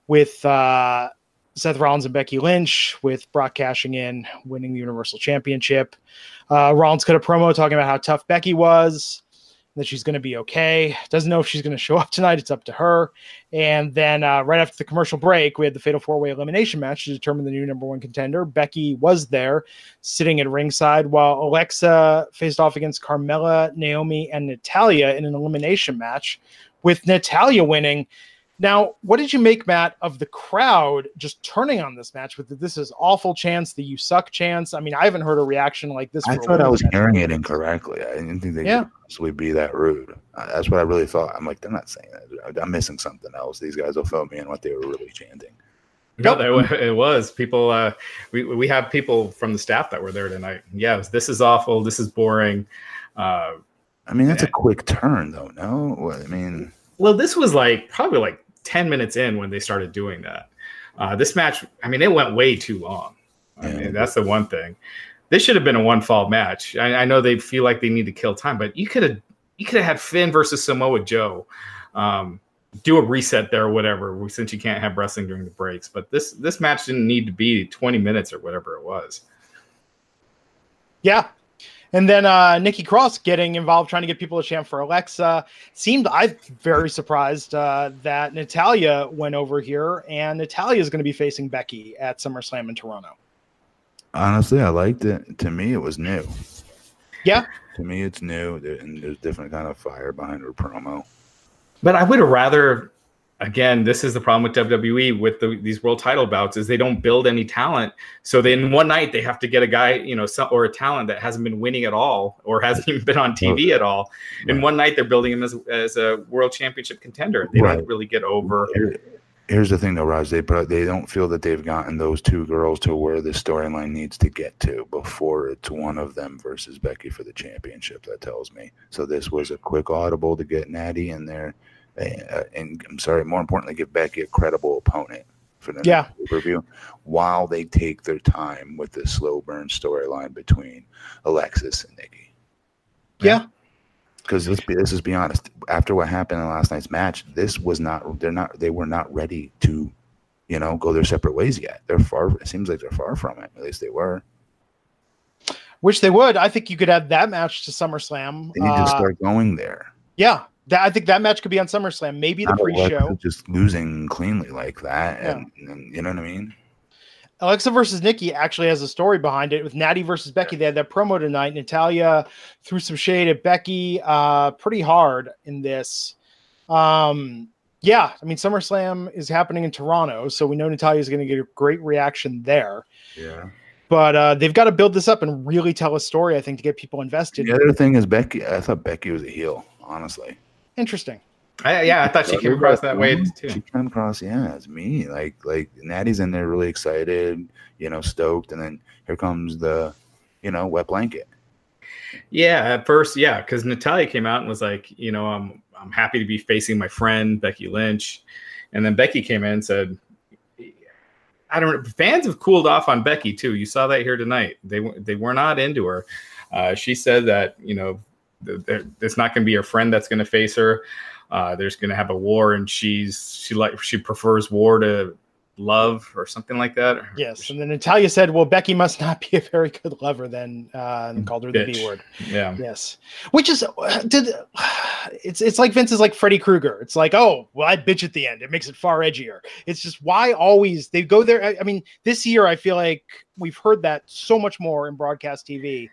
with uh, Seth Rollins and Becky Lynch, with Brock cashing in, winning the Universal Championship. Uh, Rollins cut a promo talking about how tough Becky was that she's going to be okay. Doesn't know if she's going to show up tonight. It's up to her. And then uh, right after the commercial break, we had the Fatal Four Way Elimination match to determine the new number one contender. Becky was there, sitting at ringside, while Alexa faced off against Carmella, Naomi, and Natalya in an elimination match, with Natalya winning. Now, what did you make, Matt, of the crowd just turning on this match with the, this is awful chance, the you suck chance? I mean, I haven't heard a reaction like this. I thought I was hearing it incorrectly. I didn't think they yeah. could possibly be that rude. That's what I really thought. I'm like, they're not saying that. I'm missing something else. These guys will fill me in what they were really chanting. No, it was people. Uh, we we have people from the staff that were there tonight. Yeah, was, this is awful. This is boring. Uh, I mean, that's a quick turn, though. No, I mean, well, this was like probably like 10 minutes in when they started doing that. Uh, this match, I mean, it went way too long. I mean, that's the one thing. This should have been a one fall match. I, I, know they feel like they need to kill time, but you could have you could have had Finn versus Samoa Joe. Um, do a reset there or whatever, since you can't have wrestling during the breaks. But this this match didn't need to be 20 minutes or whatever it was. Yeah, and then uh, Nikki Cross getting involved, trying to get people to chant for Alexa. Seemed I'm very surprised uh, that Natalya went over here, and Natalya is going to be facing Becky at SummerSlam in Toronto. Honestly, I liked it. To me, it was new. Yeah. To me, it's new, and there's different kind of fire behind her promo. But I would have rather again, this is the problem with WWE with the, these world title bouts is they don't build any talent. So then one night they have to get a guy, you know, some, or a talent that hasn't been winning at all or hasn't even been on TV at all. And one night they're building him as, as a world championship contender. They right. don't really get over. here's the thing, though, Raj. They they don't feel that they've gotten those two girls to where the storyline needs to get to before it's one of them versus Becky for the championship. That tells me. So this was a quick audible to get Natty in there uh, and I'm sorry, more importantly, give Becky a credible opponent for the yeah. review while they take their time with the slow burn storyline between Alexis and Nikki. Yeah. Because let's be, let's just be honest. After what happened in last night's match, this was not. They're not. They were not ready to, you know, go their separate ways yet. They're far. It seems like they're far from it. At least they were. Which they would. I think you could add that match to SummerSlam. They need uh, to start going there. Yeah, that I think that match could be on SummerSlam, maybe the pre-show. Just losing cleanly like that, yeah. and, and, you know what I mean. Alexa versus Nikki actually has a story behind it with Natty versus Becky. They had that promo tonight. Natalya threw some shade at Becky uh, pretty hard in this. Um, yeah, I mean SummerSlam is happening in Toronto, so we know Natalya is going to get a great reaction there. Yeah. But uh, they've got to build this up and really tell a story, I think, to get people invested. The other thing is Becky. I thought Becky was a heel, honestly. Interesting. I, yeah, I thought she came across that way too. She came across, yeah, it's me. Like, like Natty's in there, really excited, you know, stoked, and then here comes the, you know, wet blanket. Yeah, at first, yeah, because Natalya came out and was like, you know, I'm I'm happy to be facing my friend Becky Lynch, and then Becky came in and said, I don't. Know fans have cooled off on Becky too. You saw that here tonight. They they were not into her. Uh, she said that you know there, it's not going to be her friend that's going to face her. Uh, there's going to have a war, and she's she like she prefers war to love or something like that. Yes, and then Natalya said, "Well, Becky must not be a very good lover." Then uh, and called her the B word. Yeah, Yes, which is did it's it's like Vince is like Freddy Krueger. It's like, oh, well, I bitch at the end. It makes it far edgier. It's just why always they go there. I, I mean, this year I feel like we've heard that so much more in broadcast TV.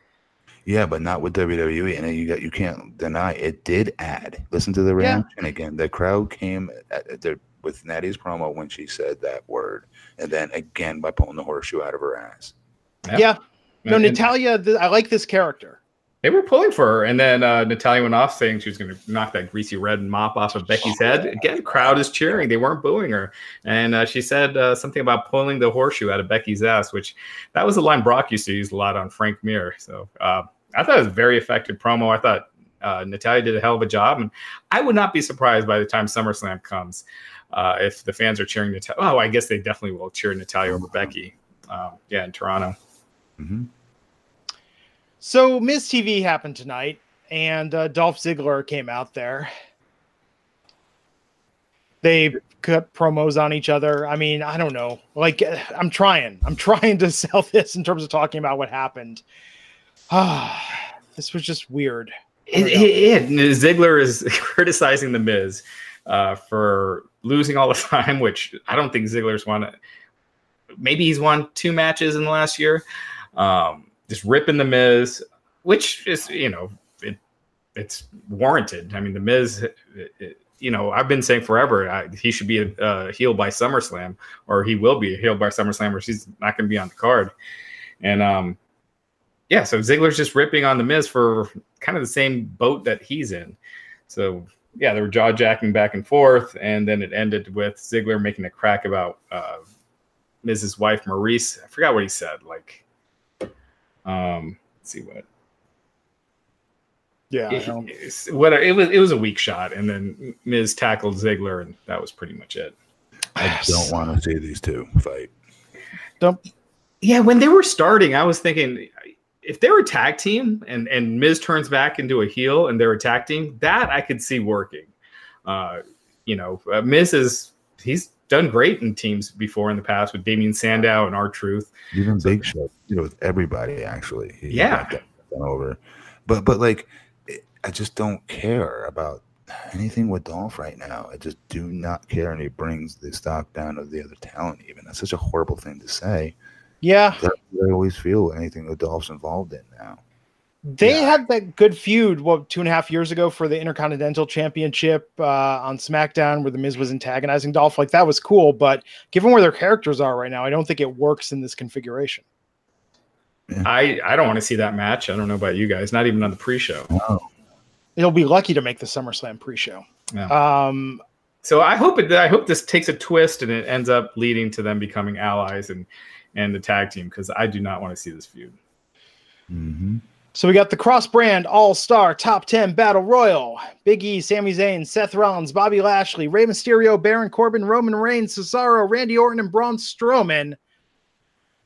Yeah, but not with WWE, and you got you can't deny it did add. Listen to the Yeah. reaction again. The crowd came at, at the, with Natty's promo when she said that word, and then again by pulling the horseshoe out of her ass. Yeah. Yeah, no, And- and Natalya. Th- I like this character. They were pulling for her, and then uh, Natalya went off saying she was going to knock that greasy red mop off of Becky's head. Again, crowd is cheering; they weren't booing her, and uh, she said uh, something about pulling the horseshoe out of Becky's ass, which that was a line Brock used to use a lot on Frank Mir. So uh, I thought it was very effective promo. I thought uh, Natalya did a hell of a job, and I would not be surprised by the time SummerSlam comes uh, if the fans are cheering Natalya. Oh, I guess they definitely will cheer Natalya over Becky. Um, yeah, in Toronto. hmm So Miz TV happened tonight, and uh, Dolph Ziggler came out there. They cut promos on each other. I mean, I don't know. Like, I'm trying. I'm trying to sell this in terms of talking about what happened. Ah, this was just weird. It, it, it- Ziggler is criticizing the Miz uh, for losing all the time, which I don't think Ziggler's won. Maybe he's won two matches in the last year. Um, just ripping the Miz, which is you know it, it's warranted. I mean, the Miz, it- you know, I've been saying forever I, he should be a uh, heel by SummerSlam, or he will be heel by SummerSlam, or he's not going to be on the card. And um, yeah, so Ziggler's just ripping on the Miz for kind of the same boat that he's in. So yeah, they were jaw jacking back and forth, and then it ended with Ziggler making a crack about uh, Miz's wife Maryse. I forgot what he said. Like, um, let's see what Yeah. I it, don't- it's- what it was. It was a weak shot, and then Miz tackled Ziggler, and that was pretty much it. I don't want to see these two fight. Yeah, when they were starting, I was thinking if they were a tag team and and Miz turns back into a heel and they're a tag team, that I could see working. Uh, you know, uh, Miz is he's done great in teams before in the past with Damien Sandow and R Truth. Even Big Show, you know, with everybody actually. He Yeah. got done over, but but like, I just don't care about anything with Dolph right now. I just do not care, and he brings the stock down of the other talent. Even that's such a horrible thing to say. yeah. I always feel anything with Dolph's involved in now. They Yeah. had that good feud, what, two and a half years ago for the Intercontinental Championship uh, on SmackDown, where The Miz was antagonizing Dolph. Like, that was cool. But given where their characters are right now, I don't think it works in this configuration. I I don't want to see that match. I don't know about you guys. Not even on the pre-show. Oh, He'll be lucky to make the SummerSlam pre show. Yeah. Um, So I hope it. I hope this takes a twist and it ends up leading to them becoming allies and and the tag team because I do not want to see this feud. hmm So we got the cross brand all star top 10 battle royal. Big E, Sami Zayn, Seth Rollins, Bobby Lashley, Rey Mysterio, Baron Corbin, Roman Reigns, Cesaro, Randy Orton, and Braun Strowman.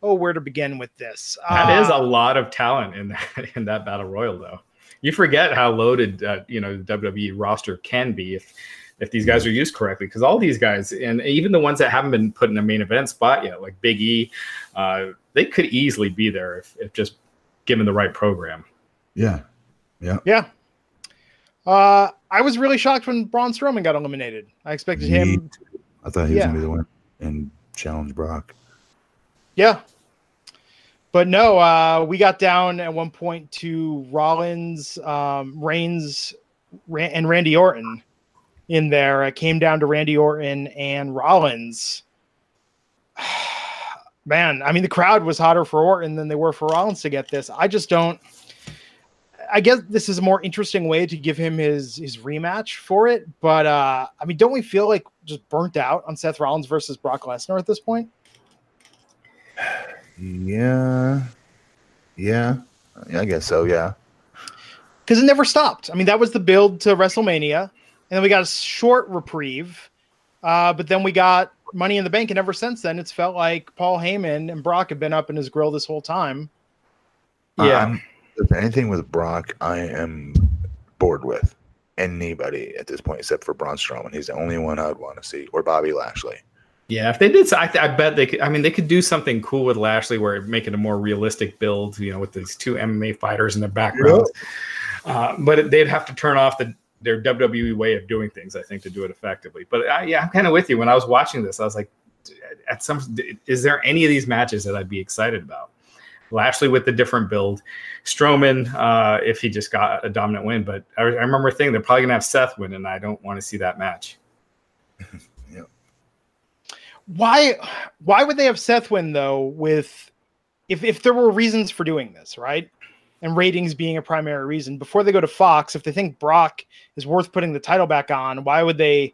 Oh, where to begin with this? That is Uh, a lot of talent in that in that battle royal, though. You forget how loaded uh, you know the WWE roster can be if if these guys are used correctly. Because all these guys, and even the ones that haven't been put in a main event spot yet, like Big E, uh, they could easily be there if, if just given the right program. Yeah. Yeah. Yeah. Uh, I was really shocked when Braun Strowman got eliminated. I expected him. Me too. I thought he was Yeah. gonna be the one and challenge Brock. Yeah. But no, uh, we got down at one point to Rollins, um, Reigns, Ran- and Randy Orton in there. It came down to Randy Orton and Rollins. Man, I mean, the crowd was hotter for Orton than they were for Rollins to get this. I just don't. I guess this is a more interesting way to give him his his rematch for it, but uh, I mean, don't we feel like just burnt out on Seth Rollins versus Brock Lesnar at this point? Yeah. Yeah. I guess so. Yeah. because it never stopped. I mean, that was the build to WrestleMania, and then we got a short reprieve, uh, but then we got Money in the Bank, and ever since then, it's felt like Paul Heyman and Brock have been up in his grill this whole time. Yeah. I'm- if anything with Brock, I am bored with anybody at this point except for Braun Strowman. He's the only one I'd want to see, or Bobby Lashley. Yeah, if they did, I, I bet they could. I mean, they could do something cool with Lashley, where make it a more realistic build. You know, with these two MMA fighters in the background. Uh, but they'd have to turn off the their WWE way of doing things, I think, to do it effectively. But I, yeah, I'm kind of with you. When I was watching this, I was like, at some, is there any of these matches that I'd be excited about? Lashley with the different build, Strowman uh, if he just got a dominant win. But I, I remember thinking they're probably gonna have Seth win, and I don't want to see that match. yeah. Why? Why would they have Seth win though? With if if there were reasons for doing this, right? And ratings being a primary reason before they go to Fox, if they think Brock is worth putting the title back on, why would they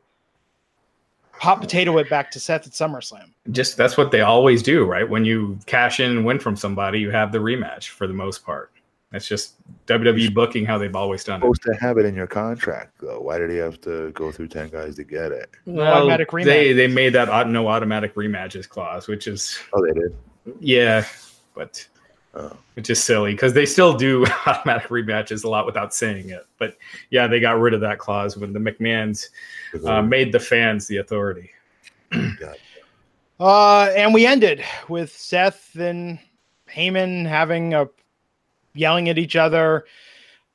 hot potato it back to Seth at SummerSlam? Just that's what they always do, right? When you cash in and win from somebody, you have the rematch for the most part. That's just WWE booking how they've always done it. Supposed to have it in your contract, though. Why did he have to go through ten guys to get it? Well, automatic rematch. They they made that no automatic rematches clause, which is oh they did. Yeah, but oh. which is silly because they still do automatic rematches a lot without saying it. But yeah, they got rid of that clause when the McMahon's uh, made the fans the authority. uh, and we ended with Seth and Heyman having a yelling at each other.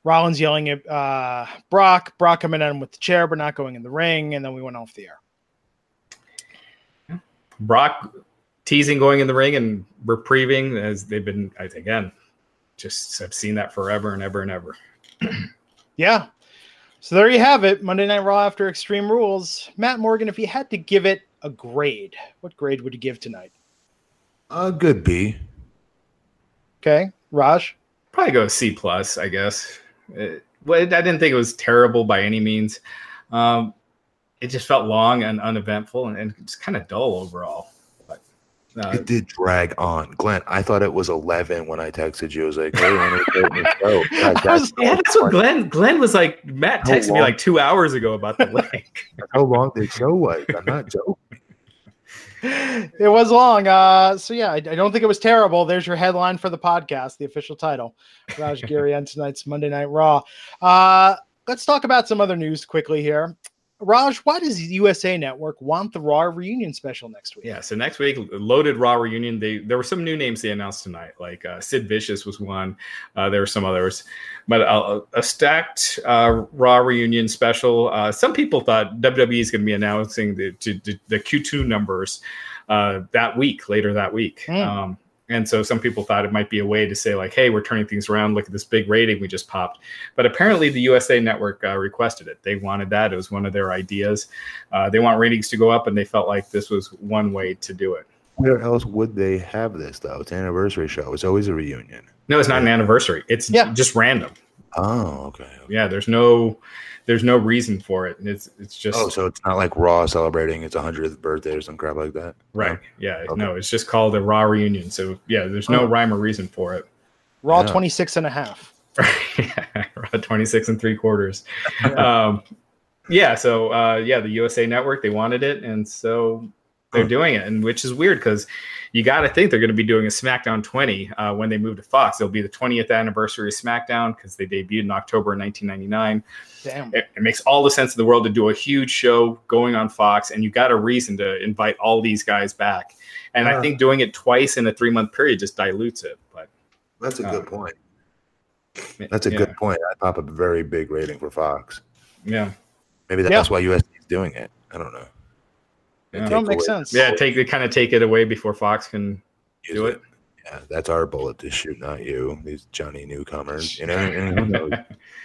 Rollins yelling at uh, Brock, Brock coming in with the chair but not going in the ring, and then we went off the air. Brock teasing going in the ring and reprieving as they've been, I think, again, just i've seen that forever and ever and ever. yeah. So there you have it. Monday Night Raw after Extreme Rules. Matt Morgan, if you had to give it a grade, what grade would you give tonight? A good B. Okay. Raj? probably go C plus, I guess. It, well, I didn't think it was terrible by any means. Um, it just felt long and uneventful and, and just kind of dull overall. But uh, it did drag on, Glenn. I thought it was eleven when I texted you. I was like, "Hey, when go?" God, that's, yeah, that's what Glenn. Glenn was like. Matt texted me like two hours ago about the link. How long the show was? I'm not joking it was long. Uh, so yeah, I, I, don't think it was terrible. There's your headline for the podcast, the official title. Raj Giri on tonight's Monday Night Raw. Uh, let's talk about some other news quickly here. Raj, why does USA Network want the Raw reunion special next week? Yeah, so next week, loaded Raw reunion. They there were some new names they announced tonight, like uh, Sid Vicious was one. Uh, there were some others, but a, a stacked uh, Raw reunion special. Uh, some people thought WWE is going to be announcing the, the, the Q2 numbers uh, that week, later that week. Mm. Um, and so some people thought it might be a way to say, like, hey, we're turning things around. Look at this big rating we just popped. But apparently, the USA Network uh, requested it. They wanted that. It was one of their ideas. Uh, they want ratings to go up, and they felt like this was one way to do it. Where else would they have this, though? It's an anniversary show. It's always a reunion. No, it's not an anniversary. It's yeah. just random. Oh, okay. okay. Yeah, there's no there's no reason for it. It's it's just oh, so it's not like Raw celebrating its 100th birthday or some crap like that. Right? No? Yeah. Okay. No, it's just called a Raw reunion. So yeah, there's no oh. rhyme or reason for it. Raw yeah. 26 and a half. Raw 26 and three quarters. um, yeah. So uh, yeah, the USA Network they wanted it, and so they're doing it, and which is weird because you got to think they're going to be doing a SmackDown 20 uh, when they move to Fox. It'll be the 20th anniversary of SmackDown because they debuted in October 1999. Damn. It, it, makes all the sense in the world to do a huge show going on Fox, and you got a reason to invite all these guys back. And I think doing it twice in a three month period just dilutes it. But that's a uh, good point. That's a yeah. good point. I pop a very big rating for Fox. Yeah. Maybe that's yeah. why USC is doing it. I don't know. Yeah. That makes sense. Yeah, take it kind of take it away before Fox can Use do it. it. Yeah, that's our bullet to shoot, not you. These Johnny newcomers, you know.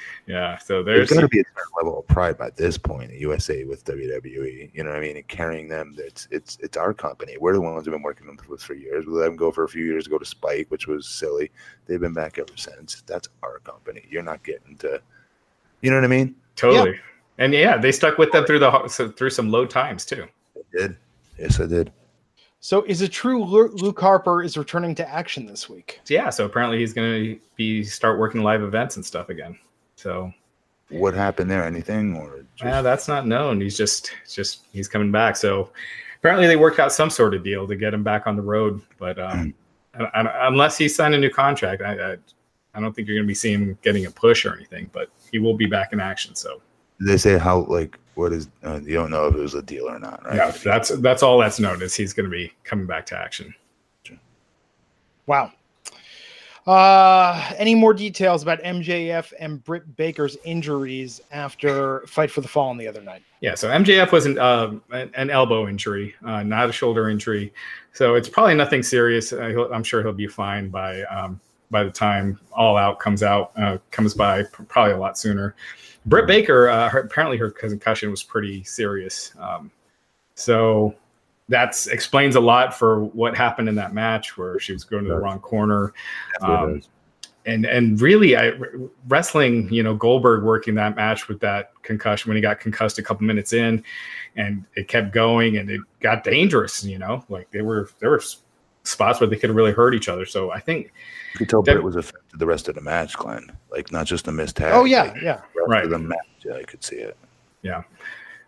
yeah, so there's, there's got to be a certain level of pride by this point at USA with WWE. You know what I mean? And carrying them, it's it's it's our company. We're the ones who've been working with for years. We let them go for a few years to go to Spike, which was silly. They've been back ever since. That's our company. You're not getting to, you know what I mean? Totally. Yeah. And yeah, they stuck with them through the through some low times too did. Yes, I did. So, is it true Luke Harper is returning to action this week? Yeah. So apparently he's going to be start working live events and stuff again. So, what happened there? Anything or? Just... Yeah, that's not known. He's just just he's coming back. So apparently they worked out some sort of deal to get him back on the road. But um, I, I, unless he signed a new contract, I, I, I don't think you're going to be seeing him getting a push or anything. But he will be back in action. So they say how like what is uh, you don't know if it was a deal or not, right? Yeah, that's that's all that's known is he's going to be coming back to action. Wow. Uh, any more details about MJF and Britt Baker's injuries after Fight for the Fallen the other night? Yeah, so MJF was an, uh, an elbow injury, uh, not a shoulder injury. So it's probably nothing serious. Uh, I'm sure he'll be fine by um, by the time All Out comes out uh, comes by, probably a lot sooner. Britt Baker, uh, her, apparently her concussion was pretty serious. Um, so that explains a lot for what happened in that match where she was going to the wrong corner. Um, and and really, I wrestling, you know, Goldberg working that match with that concussion when he got concussed a couple minutes in, and it kept going and it got dangerous. You know, like they were there were spots where they could have really hurt each other. So I think you could tell that, Britt was affected the rest of the match, Glenn. Like not just the missed tag. Oh yeah, like, yeah, right. The match, yeah, I could see it. Yeah.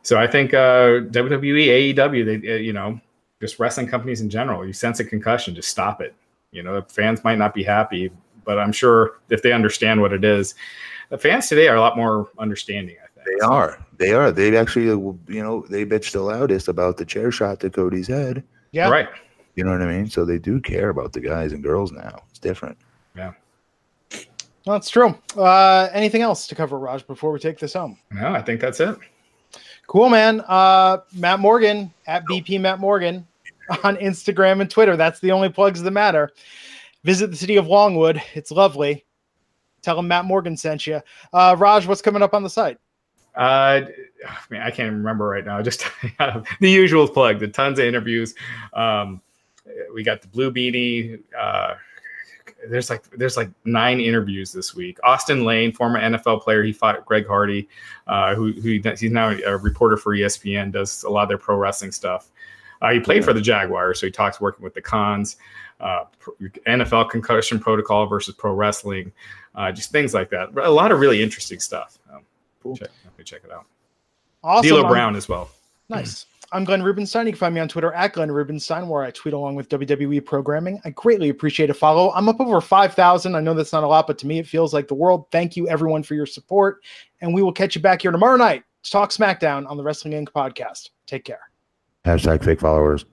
So I think uh, WWE, AEW, they uh, you know, just wrestling companies in general, you sense a concussion, just stop it. You know, fans might not be happy, but I'm sure if they understand what it is, the fans today are a lot more understanding. I think they are. They are. They actually, you know, they bitch the loudest about the chair shot to Cody's head. Yeah. Right. You know what I mean? So they do care about the guys and girls now. It's different. Yeah. Well, that's true. Uh, anything else to cover, Raj, before we take this home? No, I think that's it. Cool, man. Uh, Matt Morgan at BP Matt Morgan on Instagram and Twitter. That's the only plugs that matter. Visit the city of Longwood. It's lovely. Tell him Matt Morgan sent you. Uh, Raj, what's coming up on the site? Uh, I mean, I can't remember right now. Just the usual plug. The tons of interviews. Um, we got the Blue Beanie. Uh, there's like there's like nine interviews this week. Austin Lane, former NFL player, he fought Greg Hardy, uh, who, who he's now a reporter for ESPN, does a lot of their pro wrestling stuff. Uh, he played for the Jaguars, so he talks working with the cons, uh, NFL concussion protocol versus pro wrestling, uh, just things like that. A lot of really interesting stuff. Um, cool. Check, check it out. Awesome. D'Lo Brown as well. Nice. I'm Glenn Rubenstein. You can find me on Twitter at Glenn Rubenstein, where I tweet along with WWE programming. I greatly appreciate a follow. I'm up over 5,000. I know that's not a lot, but to me, it feels like the world. Thank you, everyone, for your support. And we will catch you back here tomorrow night to talk SmackDown on the Wrestling Inc. podcast. Take care. Hashtag fake followers.